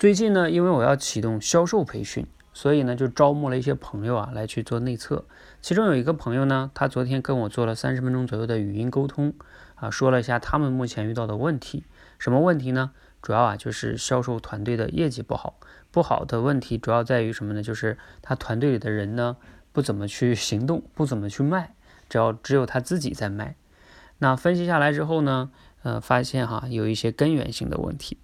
最近呢，因为我要启动销售培训，所以呢就招募了一些朋友啊来去做内测。其中有一个朋友呢，他昨天跟我做了三十分钟左右的语音沟通，啊，说了一下他们目前遇到的问题。什么问题呢？主要啊就是销售团队的业绩不好，不好的问题主要在于什么呢？就是他团队里的人呢不怎么去行动，不怎么去卖，只要只有他自己在卖。那分析下来之后呢，呃，发现哈有一些根源性的问题。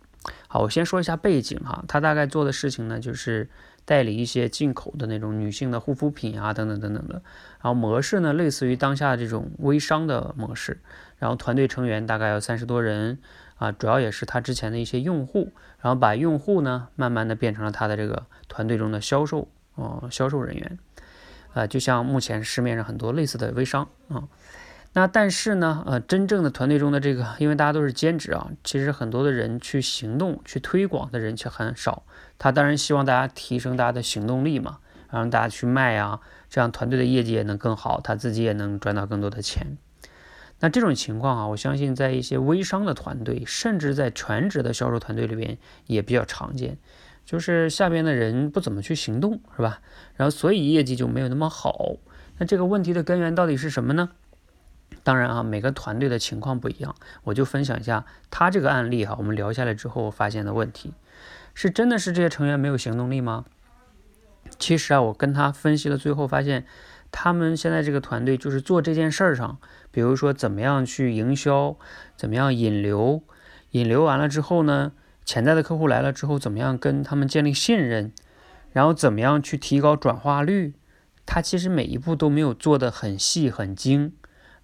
我先说一下背景哈，他大概做的事情呢，就是代理一些进口的那种女性的护肤品啊，等等等等的。然后模式呢，类似于当下这种微商的模式。然后团队成员大概有三十多人啊，主要也是他之前的一些用户，然后把用户呢，慢慢的变成了他的这个团队中的销售哦，销售人员。啊，就像目前市面上很多类似的微商啊。那但是呢，呃，真正的团队中的这个，因为大家都是兼职啊，其实很多的人去行动、去推广的人却很少。他当然希望大家提升大家的行动力嘛，让大家去卖啊，这样团队的业绩也能更好，他自己也能赚到更多的钱。那这种情况啊，我相信在一些微商的团队，甚至在全职的销售团队里边也比较常见，就是下边的人不怎么去行动，是吧？然后所以业绩就没有那么好。那这个问题的根源到底是什么呢？当然啊，每个团队的情况不一样，我就分享一下他这个案例哈。我们聊下来之后发现的问题，是真的是这些成员没有行动力吗？其实啊，我跟他分析了，最后发现他们现在这个团队就是做这件事儿上，比如说怎么样去营销，怎么样引流，引流完了之后呢，潜在的客户来了之后，怎么样跟他们建立信任，然后怎么样去提高转化率，他其实每一步都没有做得很细很精。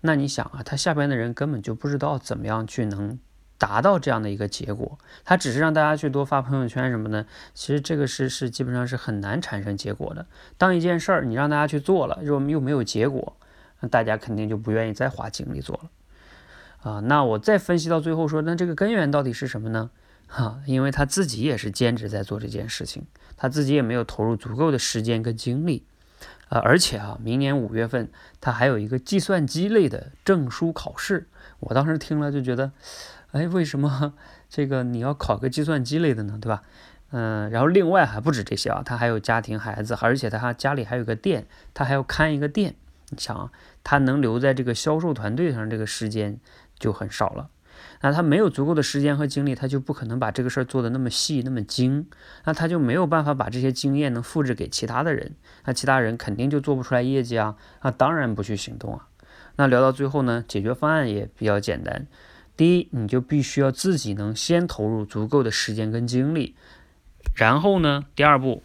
那你想啊，他下边的人根本就不知道怎么样去能达到这样的一个结果，他只是让大家去多发朋友圈什么的，其实这个是是基本上是很难产生结果的。当一件事儿你让大家去做了，又又没有结果，那大家肯定就不愿意再花精力做了。啊，那我再分析到最后说，那这个根源到底是什么呢？哈，因为他自己也是兼职在做这件事情，他自己也没有投入足够的时间跟精力。啊，而且啊，明年五月份他还有一个计算机类的证书考试。我当时听了就觉得，哎，为什么 这个你要考个计算机类的呢？对吧？嗯，然后另外还不止这些啊，他还有家庭孩子，而且他家里还有个店，他还要看一个店。你想啊，他能留在这个销售团队上这个时间就很少了。那他没有足够的时间和精力，他就不可能把这个事儿做得那么细、那么精。那他就没有办法把这些经验能复制给其他的人。那其他人肯定就做不出来业绩啊！那当然不去行动啊。那聊到最后呢，解决方案也比较简单。第一，你就必须要自己能先投入足够的时间跟精力。然后呢，第二步。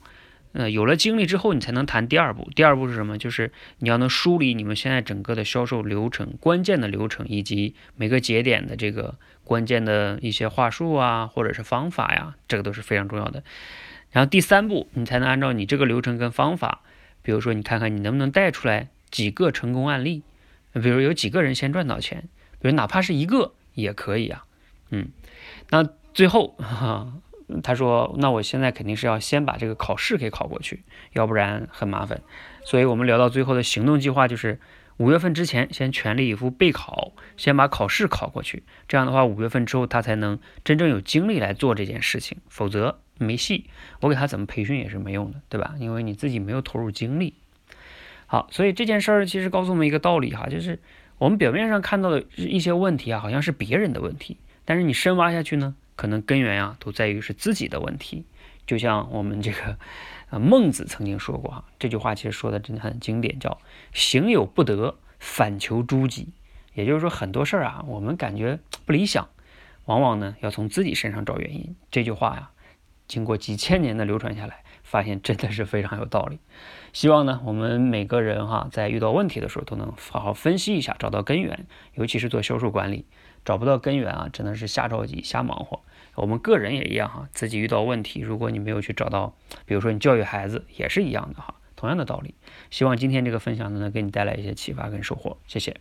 呃，有了经历之后，你才能谈第二步。第二步是什么？就是你要能梳理你们现在整个的销售流程、关键的流程，以及每个节点的这个关键的一些话术啊，或者是方法呀，这个都是非常重要的。然后第三步，你才能按照你这个流程跟方法，比如说你看看你能不能带出来几个成功案例，比如有几个人先赚到钱，比如哪怕是一个也可以啊。嗯，那最后哈。他说：“那我现在肯定是要先把这个考试给考过去，要不然很麻烦。所以，我们聊到最后的行动计划就是五月份之前先全力以赴备考，先把考试考过去。这样的话，五月份之后他才能真正有精力来做这件事情。否则没戏，我给他怎么培训也是没用的，对吧？因为你自己没有投入精力。好，所以这件事儿其实告诉我们一个道理哈，就是我们表面上看到的一些问题啊，好像是别人的问题，但是你深挖下去呢？”可能根源呀，都在于是自己的问题。就像我们这个，呃，孟子曾经说过哈，这句话其实说的真的很经典，叫“行有不得，反求诸己”。也就是说，很多事儿啊，我们感觉不理想，往往呢要从自己身上找原因。这句话呀，经过几千年的流传下来，发现真的是非常有道理。希望呢，我们每个人哈，在遇到问题的时候，都能好好分析一下，找到根源。尤其是做销售管理。找不到根源啊，只能是瞎着急、瞎忙活。我们个人也一样哈，自己遇到问题，如果你没有去找到，比如说你教育孩子也是一样的哈，同样的道理。希望今天这个分享呢，能给你带来一些启发跟收获。谢谢。